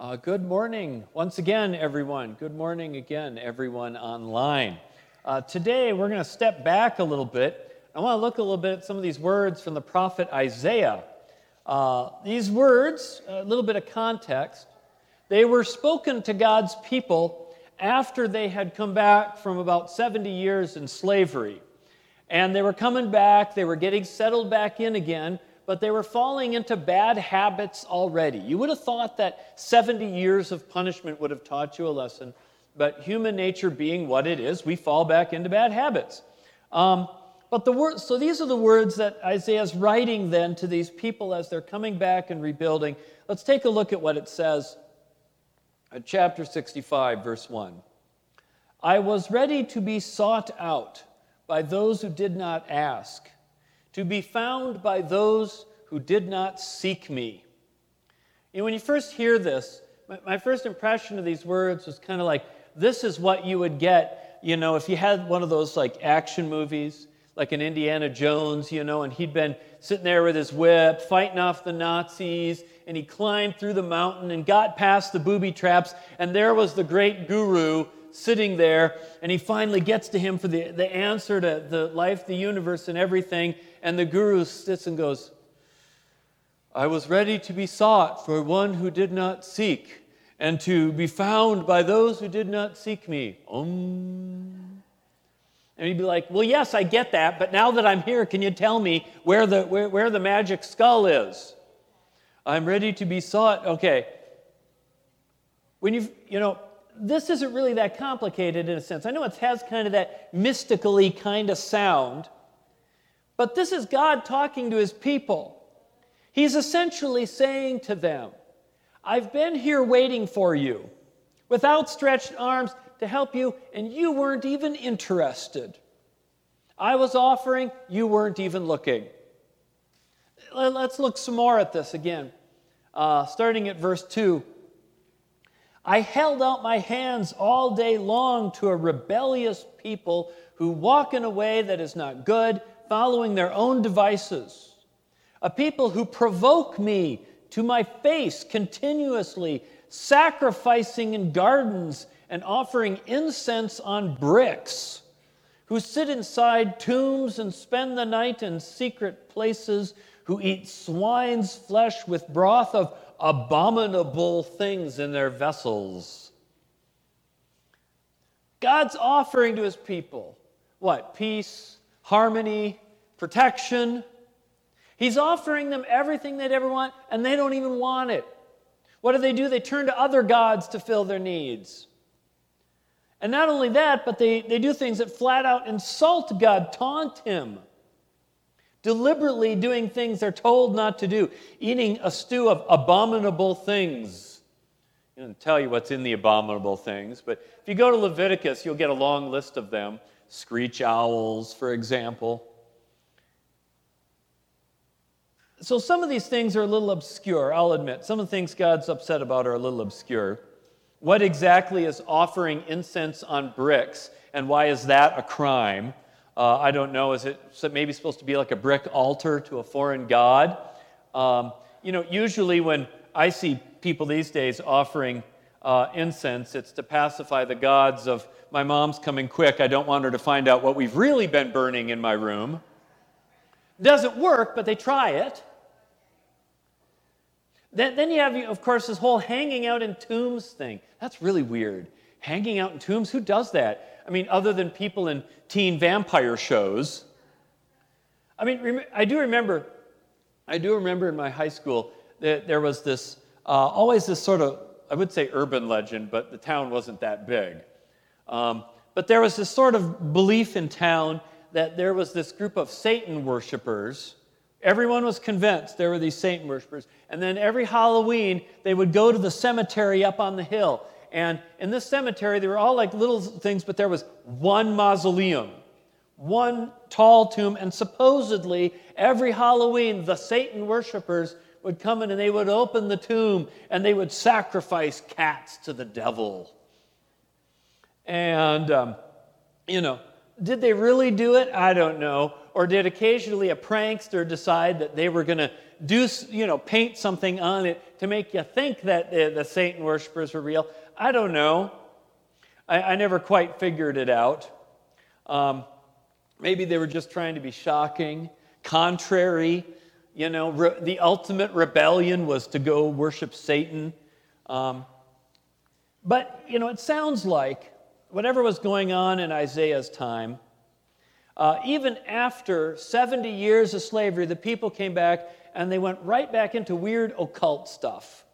Uh, good morning, once again, everyone. Good morning again, everyone online. Uh, today, we're going to step back a little bit. I want to look a little bit at some of these words from the prophet Isaiah. Uh, these words, a little bit of context, they were spoken to God's people after they had come back from about 70 years in slavery. And they were coming back, they were getting settled back in again, but they were falling into bad habits already. You would have thought that 70 years of punishment would have taught you a lesson, but human nature being what it is, we fall back into bad habits. Um, but the words, so these are the words that Isaiah's writing then to these people as they're coming back and rebuilding. Let's take a look at what it says at chapter 65, verse 1. I was ready to be sought out by those who did not ask to be found by those who did not seek me. Know, when you first hear this, my, my first impression of these words was kind of like, this is what you would get, you know, if you had one of those like action movies, like an Indiana Jones, you know, and he'd been sitting there with his whip, fighting off the Nazis, and he climbed through the mountain and got past the booby traps, and there was the great guru sitting there, and he finally gets to him for the, the answer to the life, the universe, and everything. And the guru sits and goes, I was ready to be sought for one who did not seek, and to be found by those who did not seek me. Um. And he'd be like, Well, yes, I get that, but now that I'm here, can you tell me where the, where, where the magic skull is? I'm ready to be sought. Okay. When you've, you know, this isn't really that complicated in a sense. I know it has kind of that mystically kind of sound, but this is God talking to his people. He's essentially saying to them, I've been here waiting for you with outstretched arms to help you, and you weren't even interested. I was offering, you weren't even looking. Let's look some more at this again, uh, starting at verse 2. I held out my hands all day long to a rebellious people who walk in a way that is not good, following their own devices. A people who provoke me to my face continuously, sacrificing in gardens and offering incense on bricks, who sit inside tombs and spend the night in secret places, who eat swine's flesh with broth of abominable things in their vessels. God's offering to his people what? Peace, harmony, protection. He's offering them everything they'd ever want, and they don't even want it. What do they do? They turn to other gods to fill their needs. And not only that, but they, they do things that flat out insult God, taunt Him deliberately doing things they're told not to do, eating a stew of abominable things. I don't tell you what's in the abominable things, but if you go to Leviticus, you'll get a long list of them. Screech owls, for example. So some of these things are a little obscure, I'll admit. Some of the things God's upset about are a little obscure. What exactly is offering incense on bricks, and why is that a crime? Uh, I don't know, is it maybe supposed to be like a brick altar to a foreign god? Um, you know, usually when I see people these days offering uh, incense, it's to pacify the gods of my mom's coming quick. I don't want her to find out what we've really been burning in my room. Doesn't work, but they try it. Then, then you have, of course, this whole hanging out in tombs thing. That's really weird. Hanging out in tombs, who does that? I mean, other than people in teen vampire shows. I mean, I do remember, I do remember in my high school that there was this, uh, always this sort of, I would say urban legend, but the town wasn't that big. Um, but there was this sort of belief in town that there was this group of Satan worshipers. Everyone was convinced there were these Satan worshipers. And then every Halloween, they would go to the cemetery up on the hill and in this cemetery, they were all like little things, but there was one mausoleum, one tall tomb. And supposedly, every Halloween, the Satan worshippers would come in and they would open the tomb and they would sacrifice cats to the devil. And, um, you know, did they really do it? I don't know. Or did occasionally a prankster decide that they were going to do, you know, paint something on it to make you think that the, the Satan worshippers were real. I don't know. I, I never quite figured it out. Um, maybe they were just trying to be shocking, contrary. You know, re- the ultimate rebellion was to go worship Satan. Um, but, you know, it sounds like whatever was going on in Isaiah's time, uh, even after 70 years of slavery, the people came back and they went right back into weird occult stuff.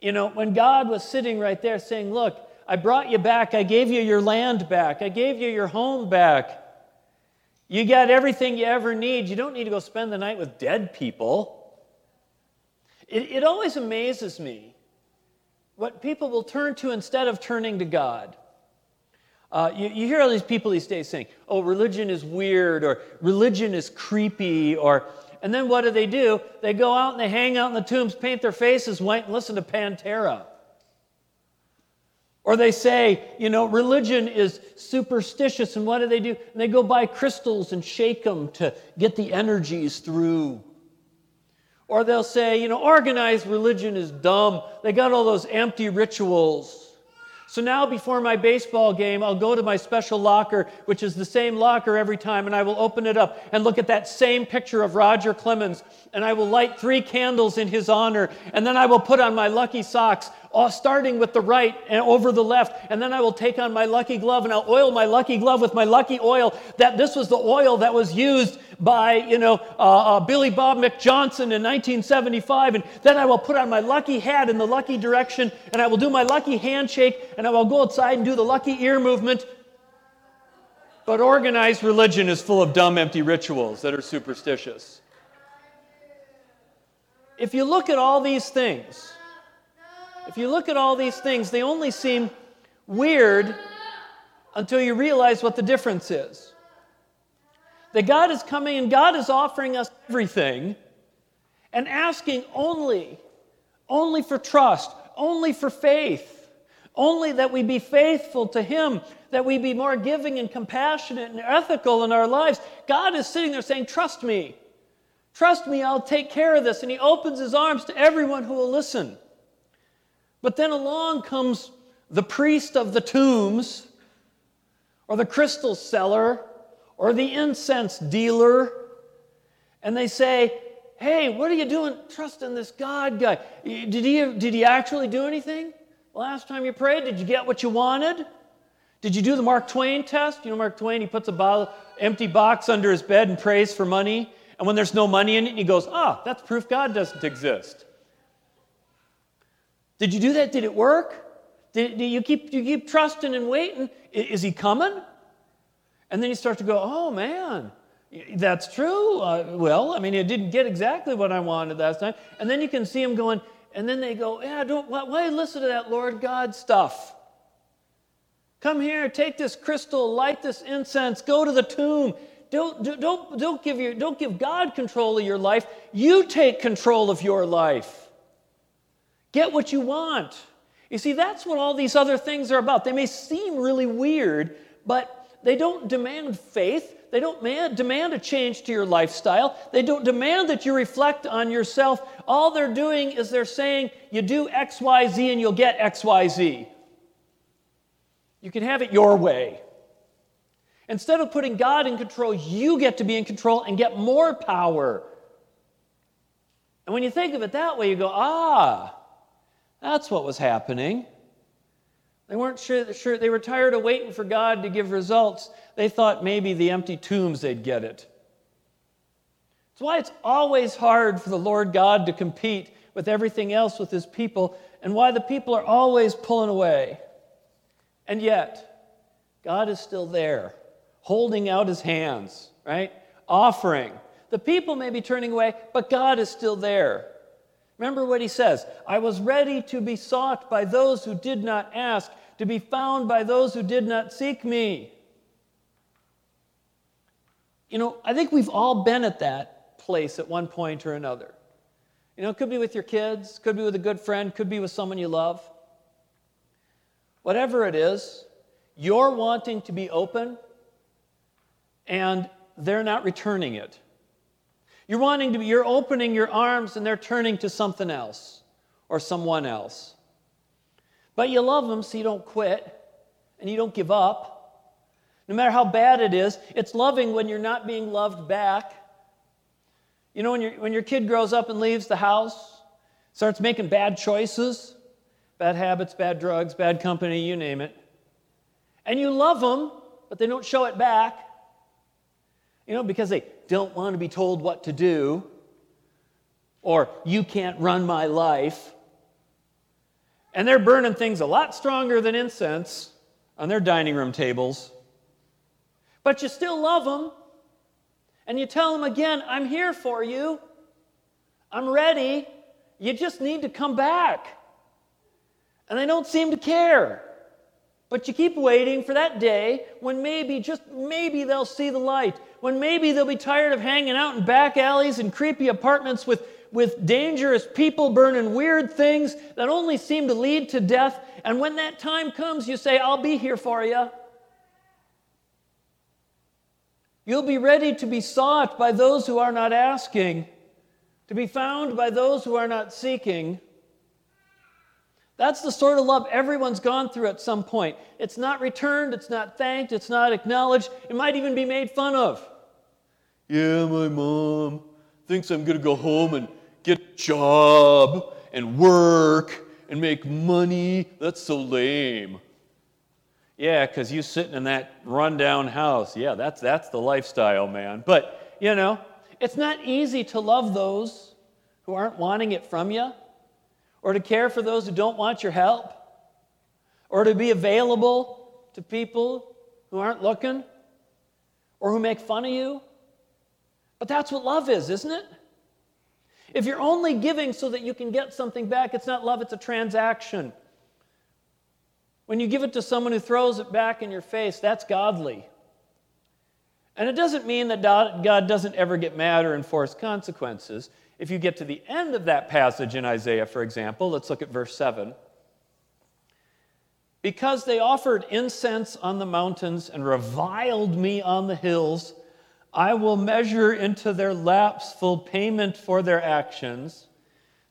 You know, when God was sitting right there saying, Look, I brought you back. I gave you your land back. I gave you your home back. You got everything you ever need. You don't need to go spend the night with dead people. It, it always amazes me what people will turn to instead of turning to God. Uh, you, you, hear all these people these days saying, oh, religion is weird, or religion is creepy, or, and then what do they do? They go out and they hang out in the tombs, paint their faces white, and listen to Pantera. Or they say, you know, religion is superstitious, and what do they do? And they go buy crystals and shake them to get the energies through. Or they'll say, you know, organized religion is dumb. They got all those empty rituals. So now, before my baseball game, I'll go to my special locker, which is the same locker every time, and I will open it up and look at that same picture of Roger Clemens, and I will light three candles in his honor, and then I will put on my lucky socks, starting with the right and over the left, and then I will take on my lucky glove and I'll oil my lucky glove with my lucky oil. That this was the oil that was used by, you know, uh, uh, Billy Bob McJohnson in 1975. And then I will put on my lucky hat in the lucky direction, and I will do my lucky handshake, and I will go outside and do the lucky ear movement. But organized religion is full of dumb, empty rituals that are superstitious. If you look at all these things, if you look at all these things, they only seem weird until you realize what the difference is. That God is coming and God is offering us everything and asking only, only for trust, only for faith, only that we be faithful to Him, that we be more giving and compassionate and ethical in our lives. God is sitting there saying, Trust me. Trust me, I'll take care of this. And He opens His arms to everyone who will listen. But then along comes the priest of the tombs, or the crystal seller, or the incense dealer, and they say, Hey, what are you doing trusting this God guy? Did he, did he actually do anything? Last time you prayed, did you get what you wanted? Did you do the Mark Twain test? You know, Mark Twain, he puts a empty box under his bed and prays for money. And when there's no money in it, he goes, Ah, that's proof God doesn't exist. Did you do that? Did it work? Did, did you, keep, you keep trusting and waiting? Is he coming? And then you start to go, oh man, that's true. Uh, well, I mean, I didn't get exactly what I wanted last time. And then you can see them going, and then they go, yeah, don't, why, why listen to that Lord God stuff? Come here, take this crystal, light this incense, go to the tomb. Don't, don't, don't, give your, don't give God control of your life. You take control of your life. Get what you want. You see, that's what all these other things are about. They may seem really weird, but they don't demand faith. They don't demand a change to your lifestyle. They don't demand that you reflect on yourself. All they're doing is they're saying, you do X, Y, Z, and you'll get X, Y, Z. You can have it your way. Instead of putting God in control, you get to be in control and get more power. And when you think of it that way, you go, ah, that's what was happening. They weren't sure, sure, they were tired of waiting for God to give results. They thought maybe the empty tombs they'd get it. That's why it's always hard for the Lord God to compete with everything else with his people, and why the people are always pulling away. And yet, God is still there, holding out his hands, right? Offering. The people may be turning away, but God is still there. Remember what he says I was ready to be sought by those who did not ask, to be found by those who did not seek me. You know, I think we've all been at that place at one point or another. You know, it could be with your kids, could be with a good friend, could be with someone you love. Whatever it is, you're wanting to be open and they're not returning it. You're wanting to be, you're opening your arms and they're turning to something else or someone else. But you love them so you don't quit and you don't give up. No matter how bad it is, it's loving when you're not being loved back. You know, when, you when your kid grows up and leaves the house, starts making bad choices, bad habits, bad drugs, bad company, you name it, and you love them, but they don't show it back, you know, because they don't want to be told what to do, or you can't run my life. And they're burning things a lot stronger than incense on their dining room tables. But you still love them. And you tell them again, I'm here for you. I'm ready. You just need to come back. And they don't seem to care. But you keep waiting for that day when maybe, just maybe, they'll see the light. When maybe they'll be tired of hanging out in back alleys and creepy apartments with, with dangerous people burning weird things that only seem to lead to death. And when that time comes, you say, I'll be here for you. You'll be ready to be sought by those who are not asking, to be found by those who are not seeking. That's the sort of love everyone's gone through at some point. It's not returned, it's not thanked, it's not acknowledged, it might even be made fun of. Yeah, my mom thinks I'm going to go home and get a job and work and make money. That's so lame. Yeah, because you sitting in that rundown house. Yeah, that's, that's the lifestyle, man. But, you know, it's not easy to love those who aren't wanting it from you or to care for those who don't want your help, or to be available to people who aren't looking, or who make fun of you. But that's what love is, isn't it? If you're only giving so that you can get something back, it's not love, it's a transaction. When you give it to someone who throws it back in your face, that's godly. And it doesn't mean that God doesn't ever get mad or enforce consequences. If you get to the end of that passage in Isaiah, for example, let's look at verse 7. Because they offered incense on the mountains and reviled me on the hills, I will measure into their laps full payment for their actions.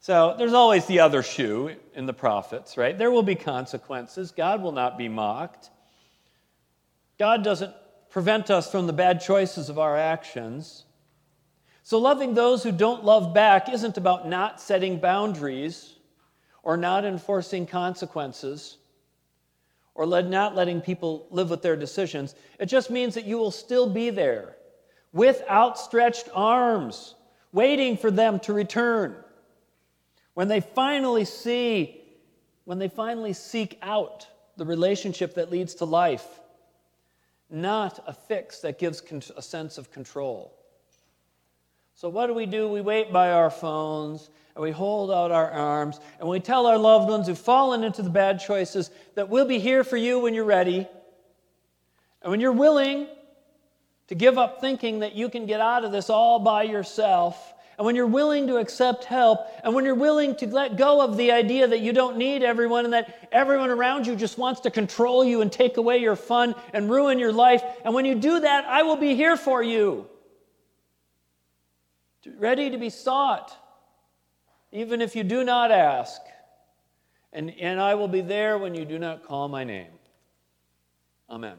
So there's always the other shoe in the prophets, right? There will be consequences. God will not be mocked. God doesn't prevent us from the bad choices of our actions. So, loving those who don't love back isn't about not setting boundaries or not enforcing consequences or not letting people live with their decisions. It just means that you will still be there with outstretched arms, waiting for them to return. When they finally see, when they finally seek out the relationship that leads to life, not a fix that gives a sense of control. So, what do we do? We wait by our phones and we hold out our arms and we tell our loved ones who've fallen into the bad choices that we'll be here for you when you're ready. And when you're willing to give up thinking that you can get out of this all by yourself, and when you're willing to accept help, and when you're willing to let go of the idea that you don't need everyone and that everyone around you just wants to control you and take away your fun and ruin your life, and when you do that, I will be here for you ready to be sought, even if you do not ask. And, and I will be there when you do not call my name. Amen.